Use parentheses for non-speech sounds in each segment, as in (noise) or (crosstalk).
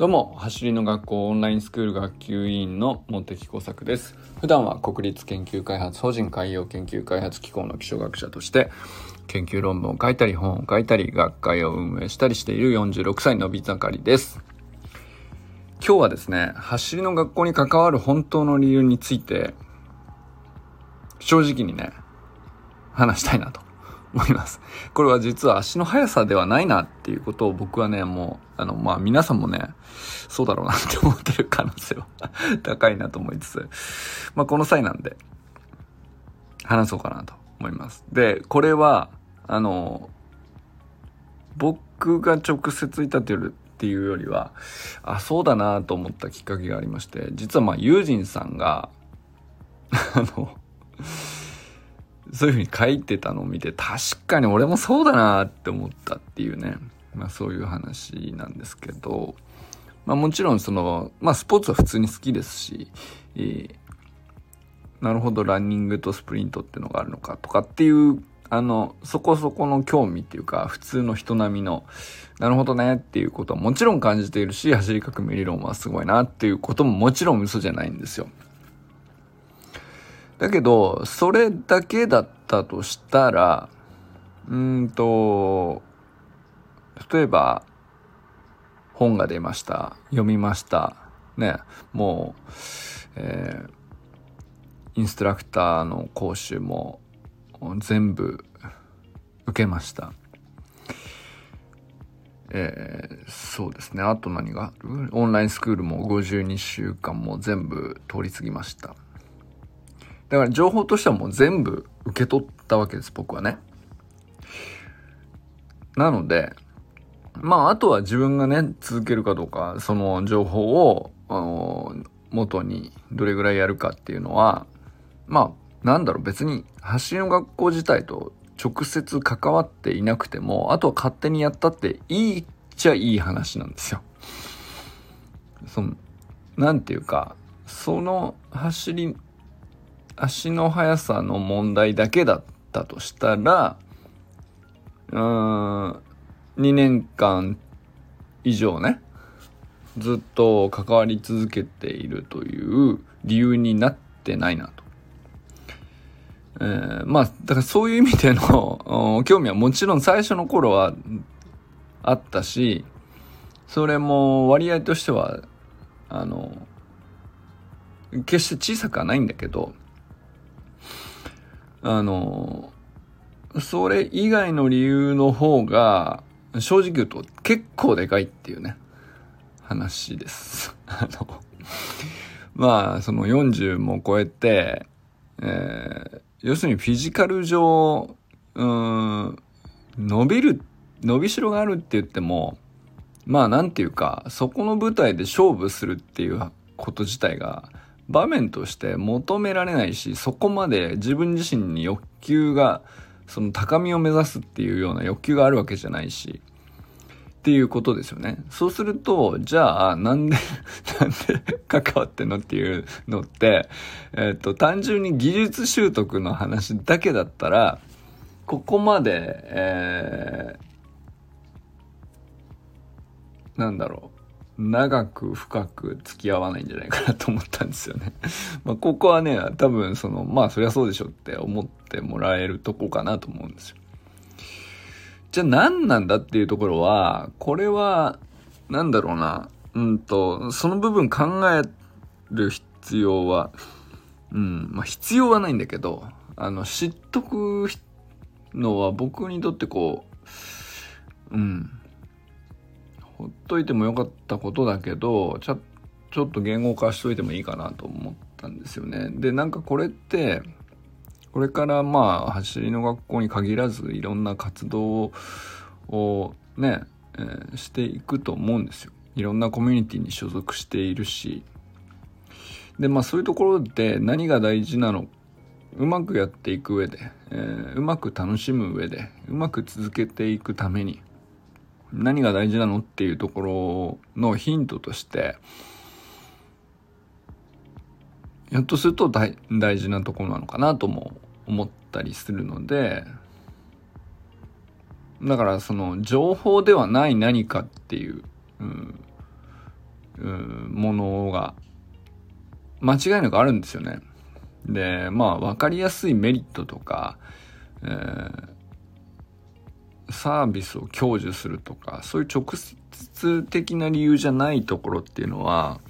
どうも、走りの学校オンラインスクール学級委員の茂木耕作です。普段は国立研究開発法人海洋研究開発機構の気象学者として、研究論文を書いたり、本を書いたり、学会を運営したりしている46歳のび盛りです。今日はですね、走りの学校に関わる本当の理由について、正直にね、話したいなと思います。これは実は足の速さではないなっていうことを僕はね、もう、あの、まあ皆さんもね、そうだろうなって思ってる可能性は (laughs) 高いなと思いつつ、まあこの際なんで、話そうかなと思います。で、これは、あの、僕が直接いたっていうっていうよりは、あ、そうだなと思ったきっかけがありまして、実はまあ、ユージンさんが、(laughs) あの、そういうふうに書いてたのを見て、確かに俺もそうだなって思ったっていうね、まあそういう話なんですけど、まあもちろんその、まあスポーツは普通に好きですし、えー、なるほどランニングとスプリントっていうのがあるのかとかっていう、あの、そこそこの興味っていうか、普通の人並みの、なるほどねっていうことはもちろん感じているし、走り革命理論はすごいなっていうことももちろん嘘じゃないんですよ。だけど、それだけだったとしたら、うんと、例えば、本が出ました。読みました。ね、もう、えー、インストラクターの講習も全部受けました。えー、そうですね。あと何がある？オンラインスクールも52週間も全部通り過ぎました。だから情報としてはもう全部受け取ったわけです、僕はね。なので、まあ、あとは自分がね、続けるかどうか、その情報を、あの、元にどれぐらいやるかっていうのは、まあ、なんだろう、別に、走りの学校自体と直接関わっていなくても、あとは勝手にやったっていいっちゃいい話なんですよ。その、なんていうか、その走り足の速さの問題だけだったとしたら、うーん、2年間以上ね、ずっと関わり続けているという理由になってないなと。えー、まあ、だからそういう意味での (laughs) 興味はもちろん最初の頃はあったし、それも割合としては、あの、決して小さくはないんだけど、あの、それ以外の理由の方が、正直言うと結構でかいっていうね、話です。(laughs) あの、まあ、その40も超えて、えー、要するにフィジカル上、うん、伸びる、伸びしろがあるって言っても、まあなんていうか、そこの舞台で勝負するっていうこと自体が、場面として求められないし、そこまで自分自身に欲求が、その高みを目指すっていうような欲求があるわけじゃないし、っていうことですよね。そうすると、じゃあ、なんでなんで関わってんのっていうのって、えっ、と、単純に技術習得の話だけだったら、ここまで、えー、なんだろう。長く深く付き合わないんじゃないかなと思ったんですよね。(laughs) まあここはね、多分その、まあそりゃそうでしょって思ってもらえるとこかなと思うんですよ。じゃあ何なんだっていうところは、これは、なんだろうな、うんと、その部分考える必要は、うん、まあ必要はないんだけど、あの、知っとくのは僕にとってこう、うん、ほっといてもよかったことだけどちょっと言語化しといてもいいかなと思ったんですよね。でなんかこれってこれからまあ走りの学校に限らずいろんな活動をね、えー、していくと思うんですよ。いろんなコミュニティに所属しているしでまあそういうところで何が大事なのうまくやっていく上で、えー、うまく楽しむ上でうまく続けていくために何が大事なのっていうところのヒントとしてひょっとすると大大事なところなのかなとも思ったりするのでだからその情報ではない何かっていう、うん、ものが間違いなくあるんですよね。でまあ分かりやすいメリットとか、えー、サービスを享受するとかそういう直接的な理由じゃないところっていうのは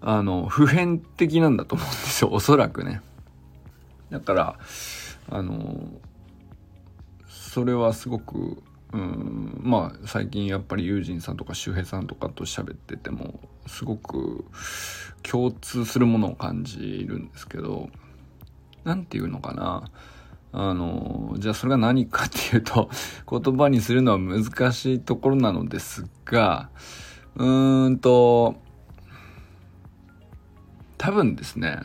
あの普遍的なんだと思うんですよおそらくね。だからあのそれはすごくうんまあ最近やっぱりユージンさんとか周平さんとかと喋っててもすごく共通するものを感じるんですけど何て言うのかなあのじゃあそれが何かっていうと (laughs) 言葉にするのは難しいところなのですがうーんと多分ですね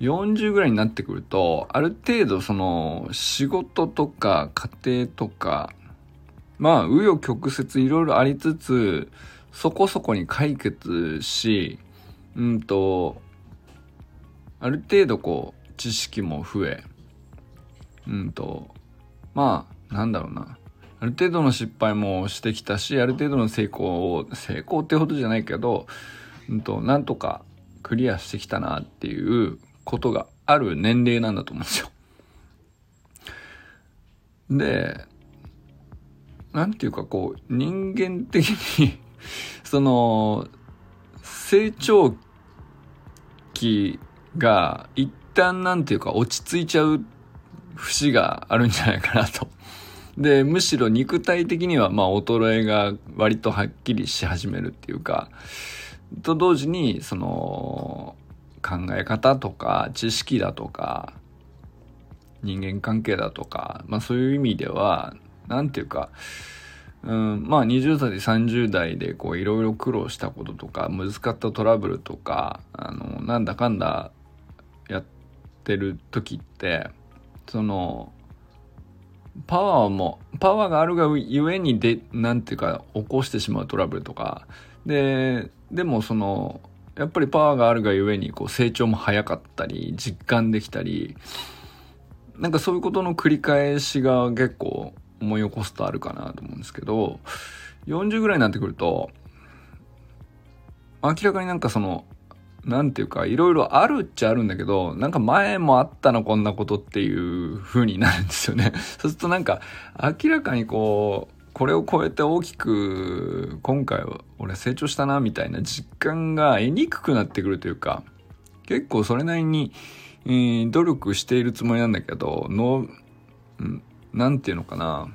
40ぐらいになってくるとある程度その仕事とか家庭とかまあ紆余曲折いろいろありつつそこそこに解決しうんとある程度こう知識も増えうんとまあなんだろうなある程度の失敗もしてきたしある程度の成功を成功ってほどじゃないけど、うんと、なんとかクリアしてきたなっていうことがある年齢なんだと思うんですよ。でなんていうかこう人間的に (laughs) その成長期が一旦なんていうか落ち着いちゃう節があるんじゃないかなと。で、むしろ肉体的にはまあ衰えが割とはっきりし始めるっていうか、と同時にその考え方とか知識だとか人間関係だとか、まあそういう意味では、なんていうか、うん、まあ20代30代でこういろいろ苦労したこととか難かったトラブルとかあのなんだかんだやってる時ってそのパワーもパワーがあるがゆえにでなんていうか起こしてしまうトラブルとか。ででもそのやっぱりパワーがあるがゆえにこう成長も早かったり実感できたり。なんかそういうことの繰り返しが結構思い起こすとあるかなと思うんですけど。40ぐらいになってくると明らかになんかそのなんていうか、いろいろあるっちゃあるんだけど、なんか前もあったのこんなことっていう風になるんですよね。(laughs) そうするとなんか、明らかにこう、これを超えて大きく、今回は俺成長したな、みたいな実感が得にくくなってくるというか、結構それなりに、えー、努力しているつもりなんだけど、の、んなんていうのかな。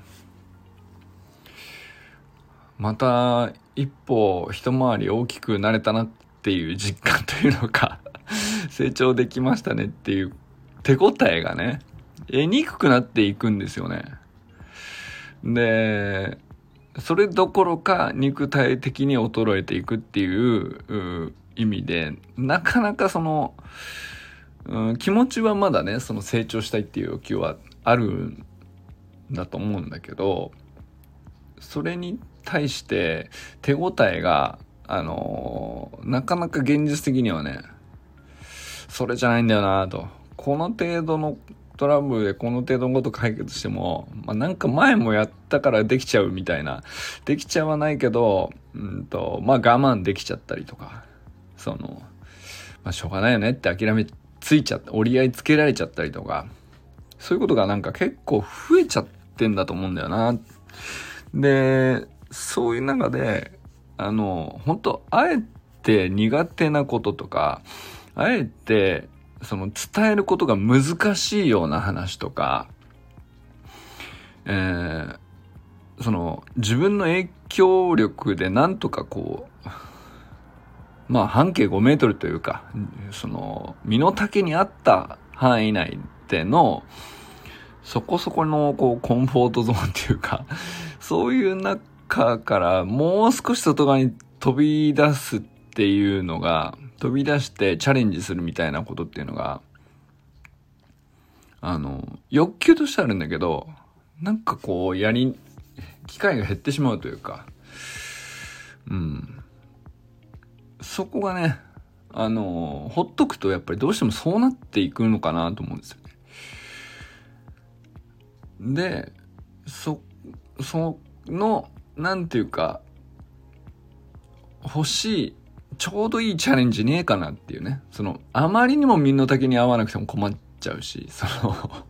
また一歩一回り大きくなれたなっっていう実感というのか (laughs) 成長できましたねっていう手応えがね、得にくくなっていくんですよね。で、それどころか肉体的に衰えていくっていう意味で、なかなかその、うん、気持ちはまだね、その成長したいっていう欲求はあるんだと思うんだけど、それに対して手応えがあのー、なかなか現実的にはね、それじゃないんだよなと。この程度のトラブルでこの程度のこと解決しても、まあ、なんか前もやったからできちゃうみたいな。できちゃわないけど、うんと、まあ我慢できちゃったりとか、その、まあしょうがないよねって諦めついちゃった、折り合いつけられちゃったりとか、そういうことがなんか結構増えちゃってんだと思うんだよな。で、そういう中で、あの、本当あえて苦手なこととか、あえて、その伝えることが難しいような話とか、えー、その自分の影響力でなんとかこう、まあ半径5メートルというか、その身の丈に合った範囲内での、そこそこのこうコンフォートゾーンっていうか、そういう中中からもう少し外側に飛び出すっていうのが、飛び出してチャレンジするみたいなことっていうのが、あの、欲求としてあるんだけど、なんかこう、やり、機会が減ってしまうというか、うん。そこがね、あの、ほっとくとやっぱりどうしてもそうなっていくのかなと思うんですよね。で、そ、その、なんていうか、欲しい、ちょうどいいチャレンジねえかなっていうね。その、あまりにも身の丈に合わなくても困っちゃうし、その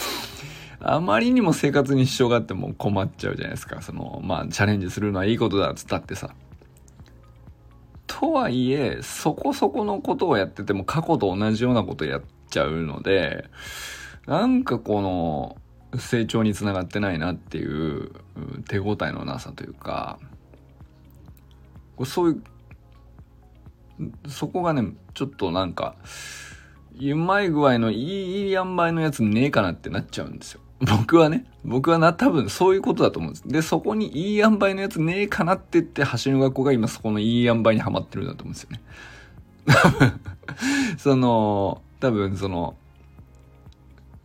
(laughs) あまりにも生活に支障があっても困っちゃうじゃないですか。その、まあ、チャレンジするのはいいことだっつったってさ。とはいえ、そこそこのことをやってても過去と同じようなことやっちゃうので、なんかこの、成長につながってないなっていう手応えのなさというか、そういう、そこがね、ちょっとなんか、うまい具合のいい塩梅のやつねえかなってなっちゃうんですよ。(laughs) 僕はね、僕はな、多分そういうことだと思うんです。で、そこにいい塩梅のやつねえかなって言って、橋の学校が今そこのいい塩梅にはまってるんだと思うんですよね。その、多分その、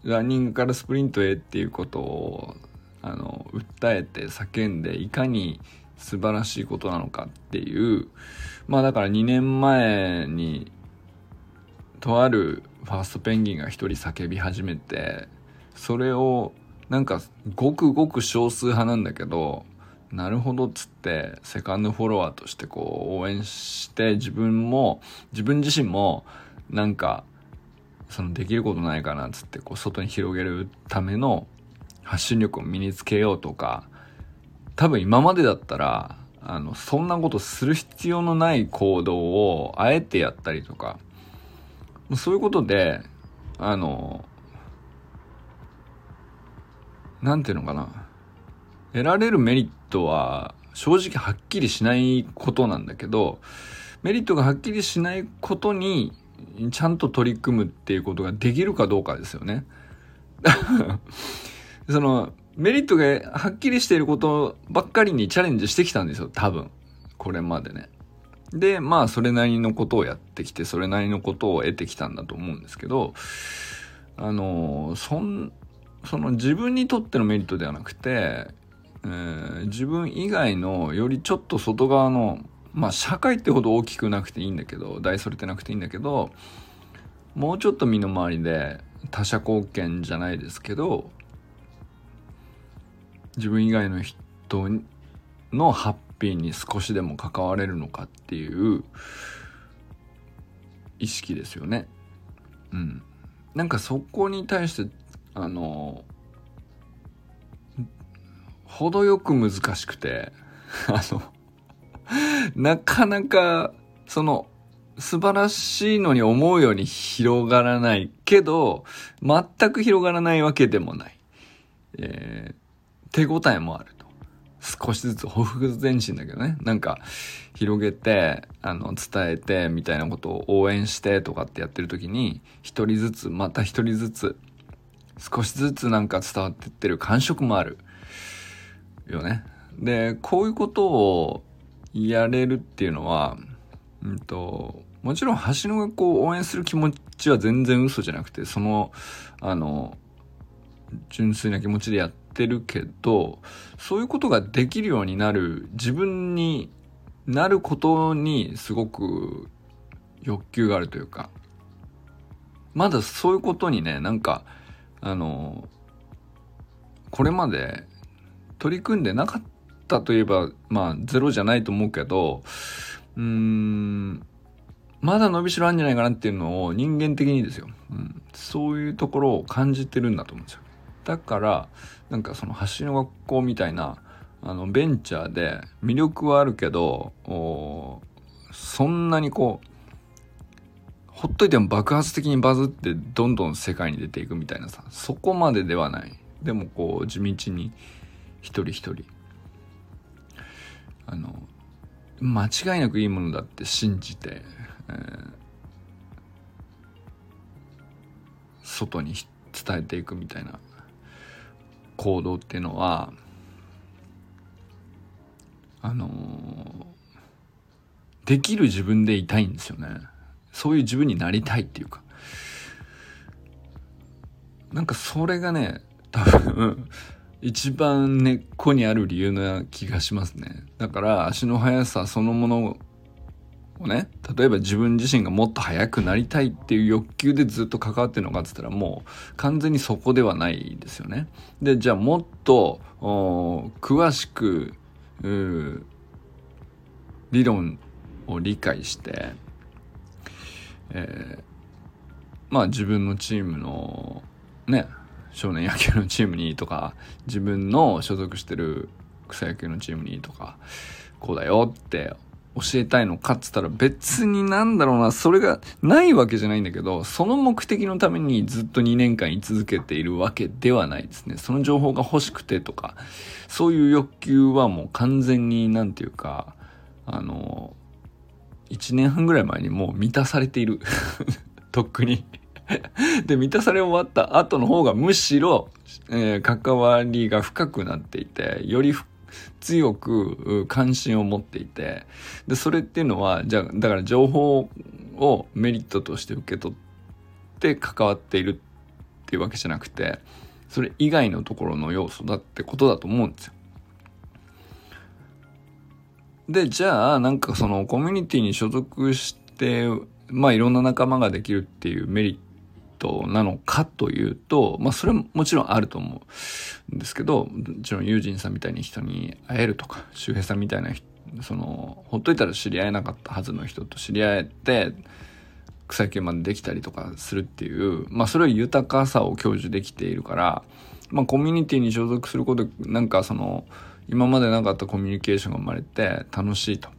ランニングからスプリントへっていうことを、あの、訴えて叫んで、いかに素晴らしいことなのかっていう、まあだから2年前に、とあるファーストペンギンが一人叫び始めて、それをなんかごくごく少数派なんだけどなるほどっつってセカンドフォロワーとしてこう応援して自分も自分自身もなんかそのできることないかなっつってこう外に広げるための発信力を身につけようとか多分今までだったらあのそんなことする必要のない行動をあえてやったりとかそういうことであのなんていうのかな。得られるメリットは正直はっきりしないことなんだけど、メリットがはっきりしないことにちゃんと取り組むっていうことができるかどうかですよね。(laughs) その、メリットがはっきりしていることばっかりにチャレンジしてきたんですよ、多分。これまでね。で、まあ、それなりのことをやってきて、それなりのことを得てきたんだと思うんですけど、あの、そん、その自分にとってのメリットではなくて、えー、自分以外のよりちょっと外側のまあ社会ってほど大きくなくていいんだけど大それてなくていいんだけどもうちょっと身の回りで他者貢献じゃないですけど自分以外の人のハッピーに少しでも関われるのかっていう意識ですよね。うん。なんかそこに対してあの程よく難しくて (laughs) あの (laughs) なかなかその素晴らしいのに思うように広がらないけど全く広がらないわけでもない、えー、手応えもあると。少しずつほふ前進だけどね。なんか広げてあの伝えてみたいなことを応援してとかってやってる時に一人ずつまた一人ずつ少しずつなんか伝わってってる感触もあるよね。で、こういうことをやれるっていうのは、うんと、もちろん橋の学校を応援する気持ちは全然嘘じゃなくて、その、あの、純粋な気持ちでやってるけど、そういうことができるようになる自分になることにすごく欲求があるというか、まだそういうことにね、なんか、あのこれまで取り組んでなかったといえばまあゼロじゃないと思うけどうーんまだ伸びしろあるんじゃないかなっていうのを人間的にですよ、うん、そういうところを感じてるんだと思うんですよ。だからなんかその橋の学校みたいなあのベンチャーで魅力はあるけどそんなにこうほっといても爆発的にバズってどんどん世界に出ていくみたいなさそこまでではない。でもこう地道に一人一人あの間違いなくいいものだって信じて、えー、外に伝えていくみたいな行動っていうのはあのー、できる自分でいたいんですよね。そういう自分になりたいっていうか。なんかそれがね、多分、一番根っこにある理由な気がしますね。だから足の速さそのものをね、例えば自分自身がもっと速くなりたいっていう欲求でずっと関わってるのかって言ったらもう完全にそこではないですよね。で、じゃあもっと詳しく理論を理解して、えー、まあ自分のチームのね少年野球のチームにとか自分の所属してる草野球のチームにとかこうだよって教えたいのかっつったら別になんだろうな、それがないわけじゃないんだけど、その目的のためにずっと2年間居続けているわけではないですね。その情報が欲しくてとか、そういう欲求はもう完全になんていうか、あの、1年半ぐらい前にもう満たされている。とっくにで、満たされ終わった後の方がむしろ、えー、関わりが深くなっていて、より強く関心を持っていて、で、それっていうのは、じゃあ、だから情報をメリットとして受け取って関わっているっていうわけじゃなくて、それ以外のところの要素だってことだと思うんですよ。で、じゃあ、なんかそのコミュニティに所属して、まあいろんな仲間ができるっていうメリットトなのかというと、まあそれはもちろんあると思うんですけど、もちろん友人さんみたいに人に会えるとか、周平さんみたいなその、ほっといたら知り合えなかったはずの人と知り合えて、草野球までできたりとかするっていう、まあそれは豊かさを享受できているから、まあコミュニティに所属することなんかその、今までなかったコミュニケーションが生まれて楽しいと。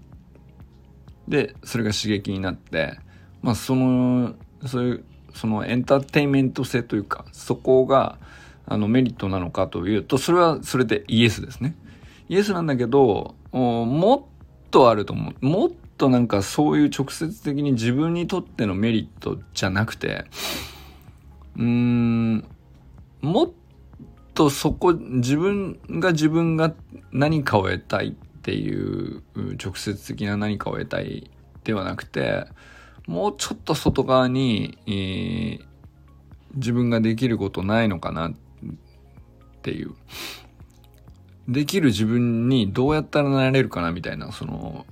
で、それが刺激になって、まあその、そういうそのエンターテインメント性というか、そこが、あの、メリットなのかというと、それはそれでイエスですね。イエスなんだけど、もっとあると思う。もっとなんかそういう直接的に自分にとってのメリットじゃなくて、うーん、もっとそこ、自分が自分が何かを得たいっていう直接的な何かを得たいではなくて、もうちょっと外側に、えー、自分ができることないのかなっていう。できる自分にどうやったらなれるかなみたいな、その、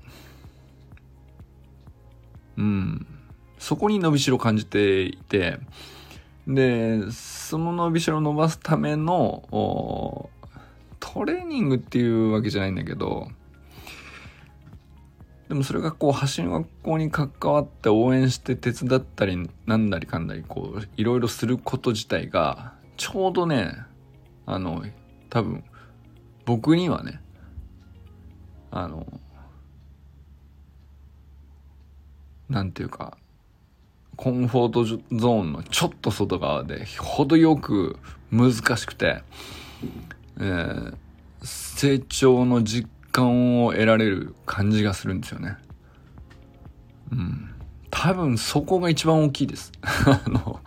うん。そこに伸びしろ感じていて、で、その伸びしろを伸ばすための、トレーニングっていうわけじゃないんだけど、でもそれがこう橋の学校に関わって応援して手伝ったりなんだりかんだりこういろいろすること自体がちょうどねあの多分僕にはねあのなんていうかコンフォートゾーンのちょっと外側で程よく難しくて、えー、成長の実感を得られる感じがするんですよね。うん。多分そこが一番大きいです。(laughs) あの、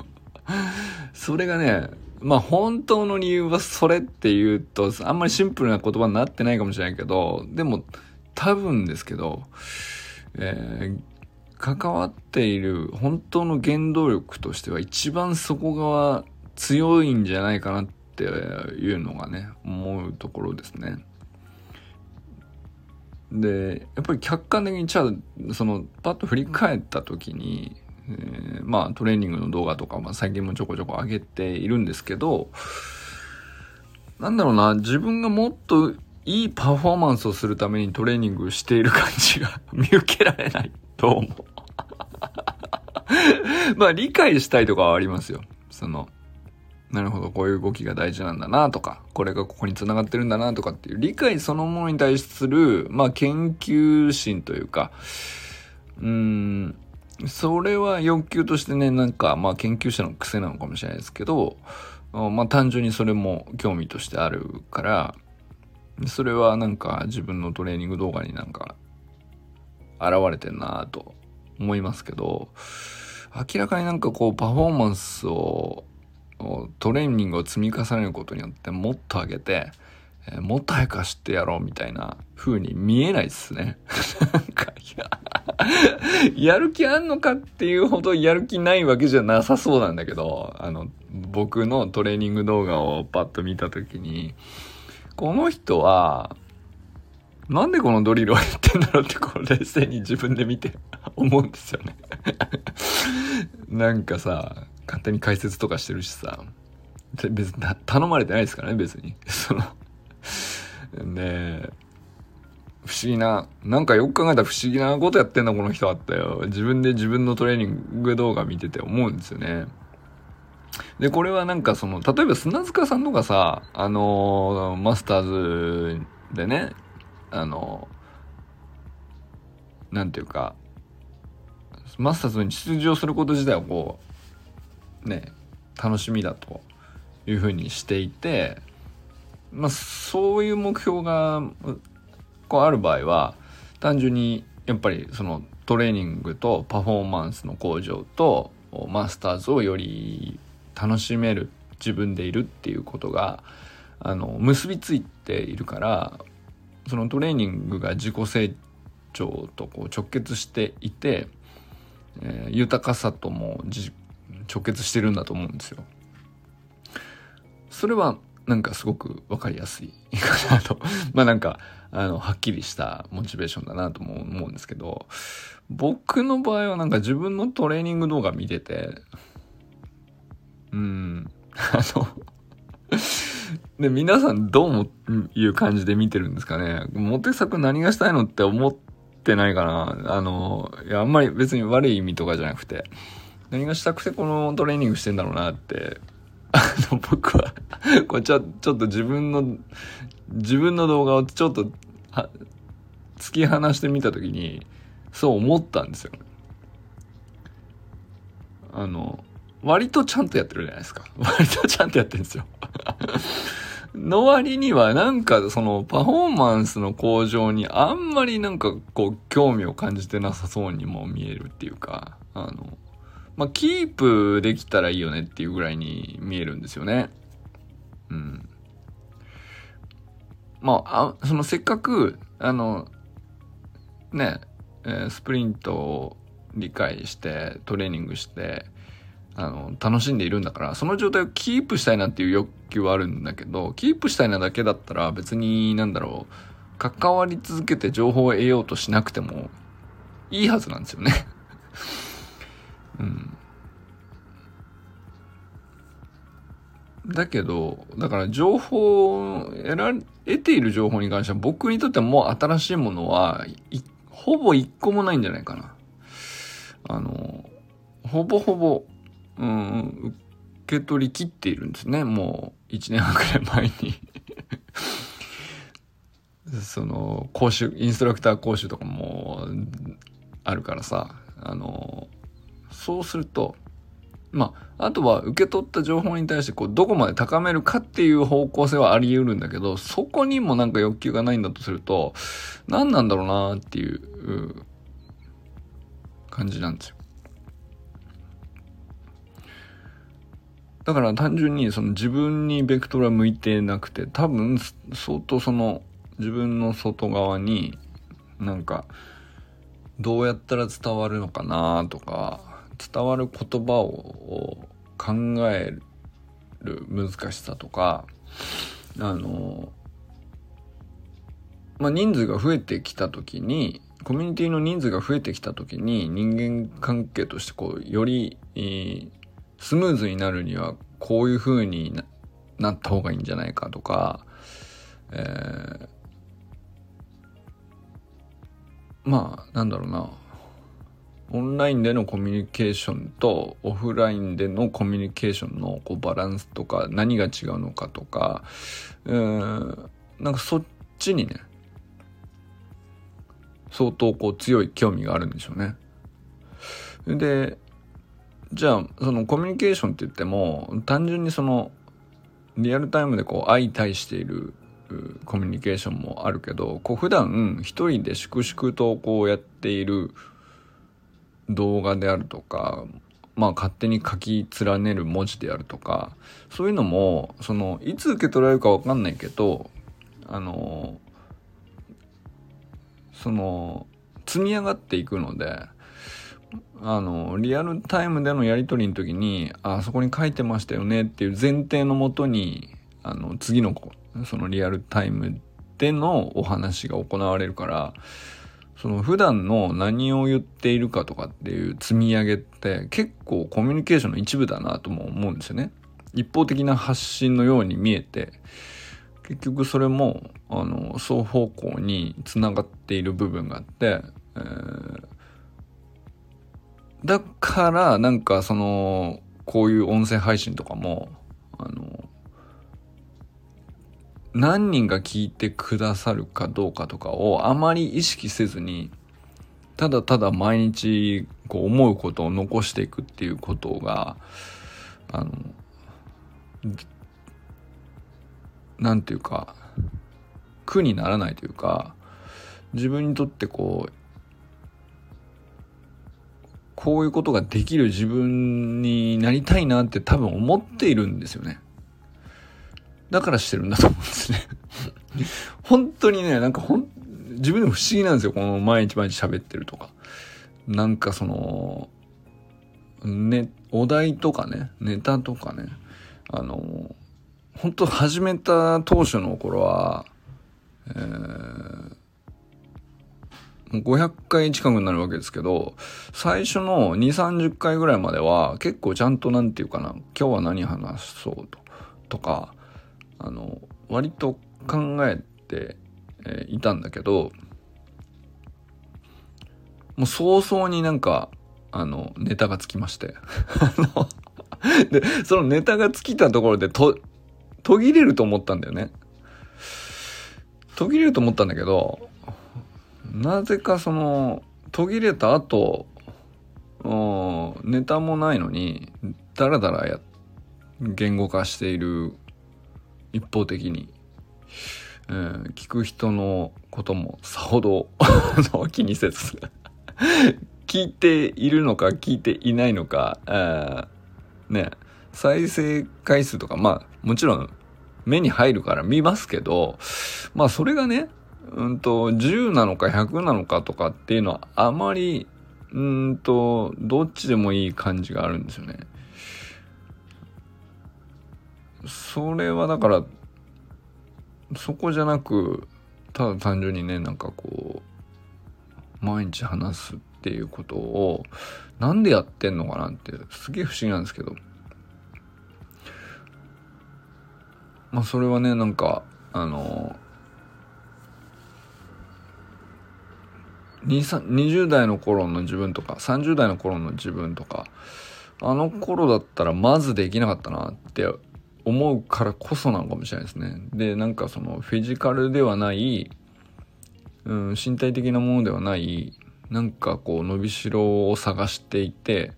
それがね、まあ本当の理由はそれって言うと、あんまりシンプルな言葉になってないかもしれないけど、でも多分ですけど、えー、関わっている本当の原動力としては一番そこが強いんじゃないかなっていうのがね、思うところですね。でやっぱり客観的にじゃあそのパッと振り返った時に、えー、まあトレーニングの動画とか、まあ、最近もちょこちょこ上げているんですけどなんだろうな自分がもっといいパフォーマンスをするためにトレーニングしている感じが (laughs) 見受けられないと思う (laughs) まあ理解したいとかはありますよ。そのなるほど、こういう動きが大事なんだなとか、これがここに繋がってるんだなとかっていう理解そのものに対する、まあ研究心というか、うーん、それは欲求としてね、なんか、まあ研究者の癖なのかもしれないですけど、まあ単純にそれも興味としてあるから、それはなんか自分のトレーニング動画になんか現れてんなと思いますけど、明らかになんかこうパフォーマンスをトレーニングを積み重ねることによってもっと上げて、えー、もっと早く走ってやろうみたいな風に見えないっすね。(laughs) なんか、いや、(laughs) やる気あんのかっていうほどやる気ないわけじゃなさそうなんだけど、あの、僕のトレーニング動画をパッと見たときに、この人は、なんでこのドリルをやってんだろうってこう冷静に自分で見て思うんですよね (laughs) なんかさ、勝手に解説とかしてるしさ、別に頼まれてないですからね、別に。(laughs) その、ね不思議な、なんかよく考えたら不思議なことやってんだこの人あったよ。自分で自分のトレーニング動画見てて思うんですよね。で、これはなんかその、例えば砂塚さんとかさ、あのー、マスターズでね、あのー、なんていうか、マスターズに出場すること自体はこう、ね、楽しみだというふうにしていて、まあ、そういう目標がこうある場合は単純にやっぱりそのトレーニングとパフォーマンスの向上とマスターズをより楽しめる自分でいるっていうことがあの結びついているからそのトレーニングが自己成長とこう直結していて、えー、豊かさとも直結してるんだと思うんですよ。それはなんかすごく分かりやすいかなと。(laughs) まあなんかあのはっきりしたモチベーションだなとも思うんですけど僕の場合はなんか自分のトレーニング動画見ててうんあので皆さんどういう感じで見てるんですかね？モテ作何がしたいのって思ってないかな？あのいやあんまり別に悪い意味とかじゃなくて。何がしたくてこのトレーニングしてんだろうなってあの、僕は (laughs) これちょ、ちょっと自分の、自分の動画をちょっと、突き放してみたときに、そう思ったんですよ。あの、割とちゃんとやってるじゃないですか。(laughs) 割とちゃんとやってるんですよ。(laughs) の割にはなんかそのパフォーマンスの向上にあんまりなんかこう興味を感じてなさそうにも見えるっていうか、あの、まあ、キープできたらいいよねっていうぐらいに見えるんですよね。うん。まあ、あそのせっかく、あの、ね、え、スプリントを理解してトレーニングしてあの楽しんでいるんだからその状態をキープしたいなっていう欲求はあるんだけどキープしたいなだけだったら別になんだろう関わり続けて情報を得ようとしなくてもいいはずなんですよねうん。だけど、だから情報を得ら、得ている情報に関しては僕にとってはもう新しいものは、ほぼ一個もないんじゃないかな。あの、ほぼほぼ、うん、受け取り切っているんですね。もう一年半くらい前に (laughs) その、講習、インストラクター講習とかもあるからさ、あの、そうすると、まあ、あとは受け取った情報に対してこうどこまで高めるかっていう方向性はあり得るんだけど、そこにもなんか欲求がないんだとすると、何なんだろうなっていう感じなんですよ。だから単純にその自分にベクトルは向いてなくて、多分相当その自分の外側になんかどうやったら伝わるのかなとか、伝わる言葉を考える難しさとかあのまあ人数が増えてきた時にコミュニティの人数が増えてきた時に人間関係としてこうより、えー、スムーズになるにはこういう風になった方がいいんじゃないかとか、えー、まあなんだろうな。オンラインでのコミュニケーションとオフラインでのコミュニケーションのこうバランスとか何が違うのかとか、うん、なんかそっちにね、相当こう強い興味があるんでしょうね。で、じゃあそのコミュニケーションって言っても単純にそのリアルタイムでこう相対しているコミュニケーションもあるけどこう普段一人で粛々とこうやっている動画であるとか、まあ勝手に書き連ねる文字であるとか、そういうのも、その、いつ受け取られるかわかんないけど、あの、その、積み上がっていくので、あの、リアルタイムでのやり取りの時に、あ、そこに書いてましたよねっていう前提のもとに、あの、次の、そのリアルタイムでのお話が行われるから、その普段の何を言っているかとかっていう積み上げって結構コミュニケーションの一部だなとも思うんですよね。一方的な発信のように見えて、結局それもあの双方向につながっている部分があって、えー、だからなんかそのこういう音声配信とかもあの何人が聞いてくださるかどうかとかをあまり意識せずにただただ毎日こう思うことを残していくっていうことがあのなんていうか苦にならないというか自分にとってこうこういうことができる自分になりたいなって多分思っているんですよね。だからしてるんだと思うんですね本当にね、なんかほん、自分でも不思議なんですよ。この毎日毎日喋ってるとか。なんかその、ね、お題とかね、ネタとかね、あの、本当始めた当初の頃は、えー、500回近くになるわけですけど、最初の2、30回ぐらいまでは結構ちゃんとなんていうかな、今日は何話そうと、とか、あの、割と考えて、え、いたんだけど、もう早々になんか、あの、ネタがつきまして。(laughs) で、そのネタが尽きたところでと、途切れると思ったんだよね。途切れると思ったんだけど、なぜかその、途切れた後、ネタもないのに、だらだらや、言語化している一方的に、えー、聞く人のこともさほど (laughs) 気にせず (laughs) 聞いているのか聞いていないのか、えー、ね、再生回数とか、まあ、もちろん目に入るから見ますけど、まあそれがね、うんと、10なのか100なのかとかっていうのはあまり、うんと、どっちでもいい感じがあるんですよね。それはだから、そこじゃなく、ただ単純にね、なんかこう、毎日話すっていうことを、なんでやってんのかなって、すげえ不思議なんですけど。まあそれはねなんかあの20代の頃の自分とか30代の頃の自分とかあの頃だったらまずできなかったなって思うからこそなのかもしれないですね。でなんかそのフィジカルではない、うん、身体的なものではないなんかこう伸びしろを探していて、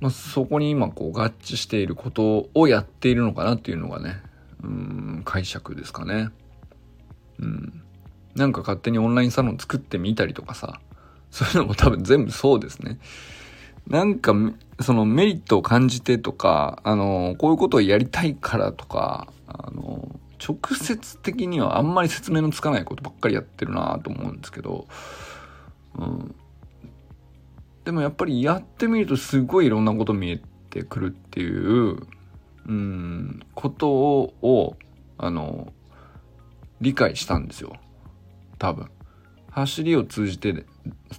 まあ、そこに今こう合致していることをやっているのかなっていうのがねうん解釈ですかね。うん。なんか勝手にオンラインサロン作ってみたりとかさ、そういうのも多分全部そうですね。なんか、そのメリットを感じてとか、あの、こういうことをやりたいからとか、あの、直接的にはあんまり説明のつかないことばっかりやってるなと思うんですけど、うん。でもやっぱりやってみるとすごいいろんなこと見えてくるっていう、うん、ことを、をあの、理解したんですよ。多分。走りを通じて、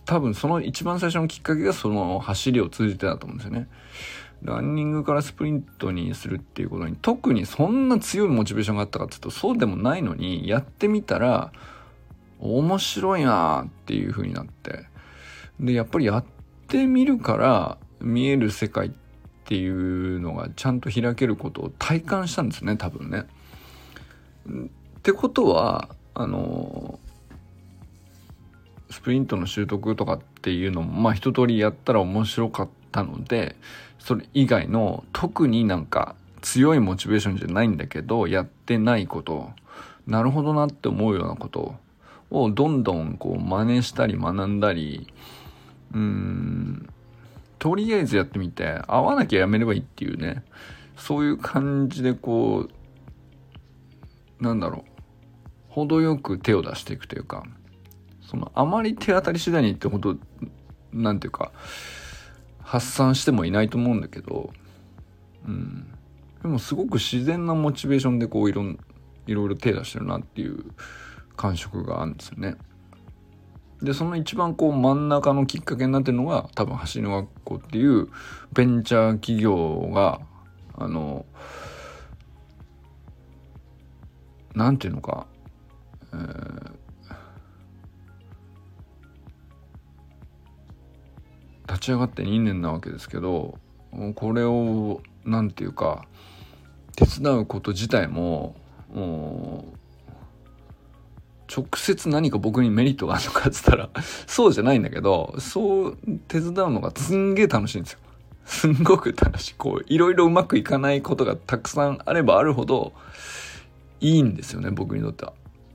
多分その一番最初のきっかけがその走りを通じてだと思うんですよね。ランニングからスプリントにするっていうことに特にそんな強いモチベーションがあったかっていうとそうでもないのにやってみたら面白いなっていう風になってでやっぱりやってみるから見える世界っていうのがちゃんと開けることを体感したんですね多分ね。ってことはあのスプリントの習得とかっていうのもまあ一通りやったら面白かったのでそれ以外の特になんか強いモチベーションじゃないんだけどやってないことなるほどなって思うようなことをどんどんこう真似したり学んだりうーんとりあえずやってみて、合わなきゃやめればいいっていうね、そういう感じでこう、なんだろう、程よく手を出していくというか、その、あまり手当たり次第にってこと、なんていうか、発散してもいないと思うんだけど、うん。でもすごく自然なモチベーションでこういろん、いろいろ手出してるなっていう感触があるんですよね。でその一番こう真ん中のきっかけになってるのが多分走りの学校っていうベンチャー企業があのなんていうのか、えー、立ち上がって2年なわけですけどこれを何て言うか手伝うこと自体ももう直接何か僕にメリットがあるのかっつったら (laughs) そうじゃないんだけどそう手伝うのがすんげえ楽しいんですよ。すんごく楽しい。こういろいろうまくいかないことがたくさんあればあるほどいいんですよね僕にとっては。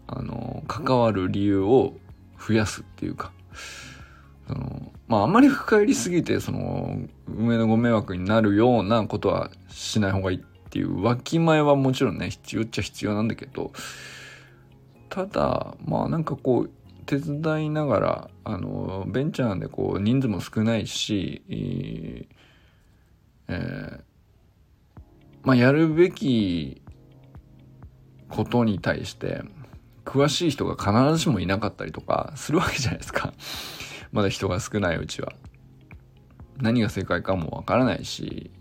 あの関わる理由を増やすっていうか。そのまああんまり深入りすぎてその上のご迷惑になるようなことはしない方がいいっていうわきまえはもちろんね必要っちゃ必要なんだけどただまあなんかこう手伝いながらあのベンチャーなんでこう人数も少ないし、えー、まあやるべきことに対して詳しい人が必ずしもいなかったりとかするわけじゃないですか。まだ人が少ないうちは。何が正解かもわからないし、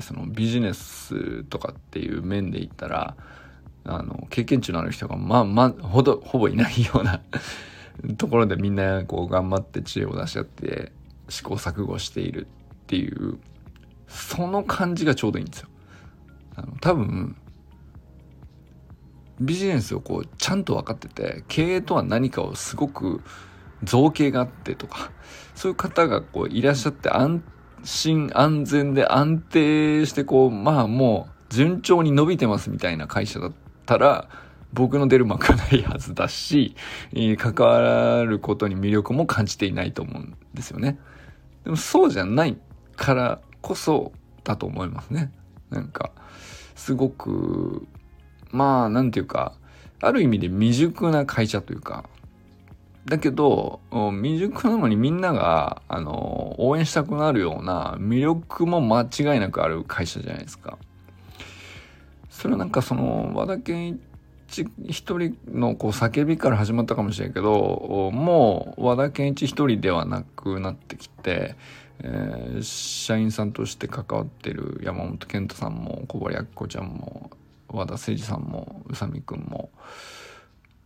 そのビジネスとかっていう面で言ったらあの経験値のある人がまあまあほどほぼいないような (laughs) ところでみんなこう頑張って知恵を出し合って試行錯誤しているっていうその感じがちょうどいいんですよ。あの多分ビジネスをこうちゃんと分かってて経営とは何かをすごく造形があってとか、そういう方がこういらっしゃって安心安全で安定してこう、まあもう順調に伸びてますみたいな会社だったら、僕の出る幕はないはずだし、関わることに魅力も感じていないと思うんですよね。でもそうじゃないからこそだと思いますね。なんか、すごく、まあ、なんていうか、ある意味で未熟な会社というか、だけど、未熟なのにみんなが、あの、応援したくなるような魅力も間違いなくある会社じゃないですか。それはなんかその、和田健一一人のこう叫びから始まったかもしれんけど、もう和田健一一人ではなくなってきて、えー、社員さんとして関わってる山本健太さんも小堀明子ちゃんも和田誠二さんも宇佐美くんも、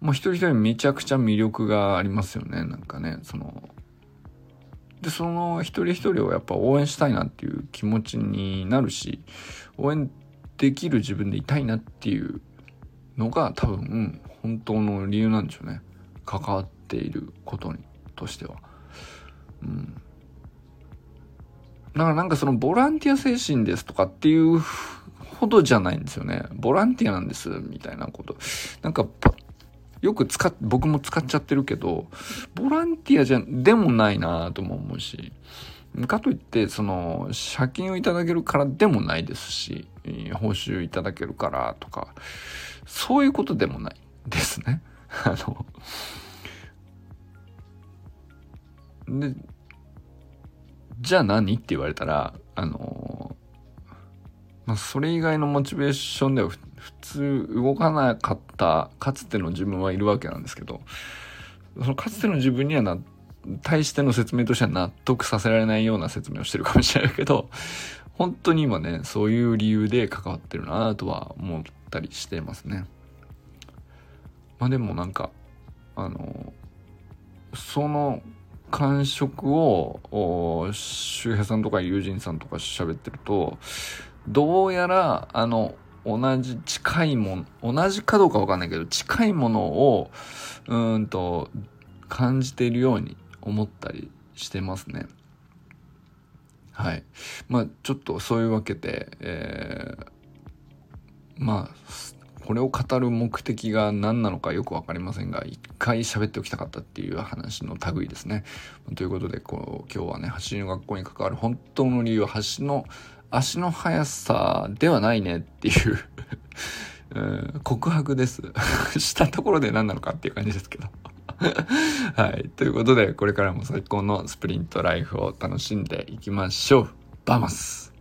もう一人一人めちゃくちゃ魅力がありますよね。なんかねそのでその一人一人をやっぱ応援したいなっていう気持ちになるし応援できる自分でいたいなっていうのが多分本当の理由なんでしょうね。関わっていることにとしては。うん。だからなんかそのボランティア精神ですとかっていうほどじゃないんですよね。ボランティアなんですみたいなこと。なんかよく使っ、僕も使っちゃってるけど、ボランティアじゃ、でもないなとも思うし、かといって、その、借金をいただけるからでもないですし、報酬いただけるからとか、そういうことでもないですね。(laughs) あの、で、じゃあ何？って言われたら、あの、まあ、それ以外のモチベーションでは普通動かなかったかつての自分はいるわけなんですけどそのかつての自分にはな対しての説明としては納得させられないような説明をしてるかもしれないけど本当に今ねそういう理由で関わってるなとは思ったりしてますね。まあでもなんかあのその感触を周平さんとか友人さんとか喋ってるとどうやら、あの、同じ近いもの、同じかどうかわかんないけど、近いものを、うんと、感じているように思ったりしてますね。はい。まあ、ちょっとそういうわけで、えー、まあ、これを語る目的が何なのかよくわかりませんが、一回喋っておきたかったっていう話の類ですね。ということで、こう、今日はね、橋の学校に関わる本当の理由は橋の足の速さではないねっていう (laughs) うん、告白です。(laughs) したところで何なのかっていう感じですけど (laughs) はい。ということで、これからも最高のスプリントライフを楽しんでいきましょう。バマス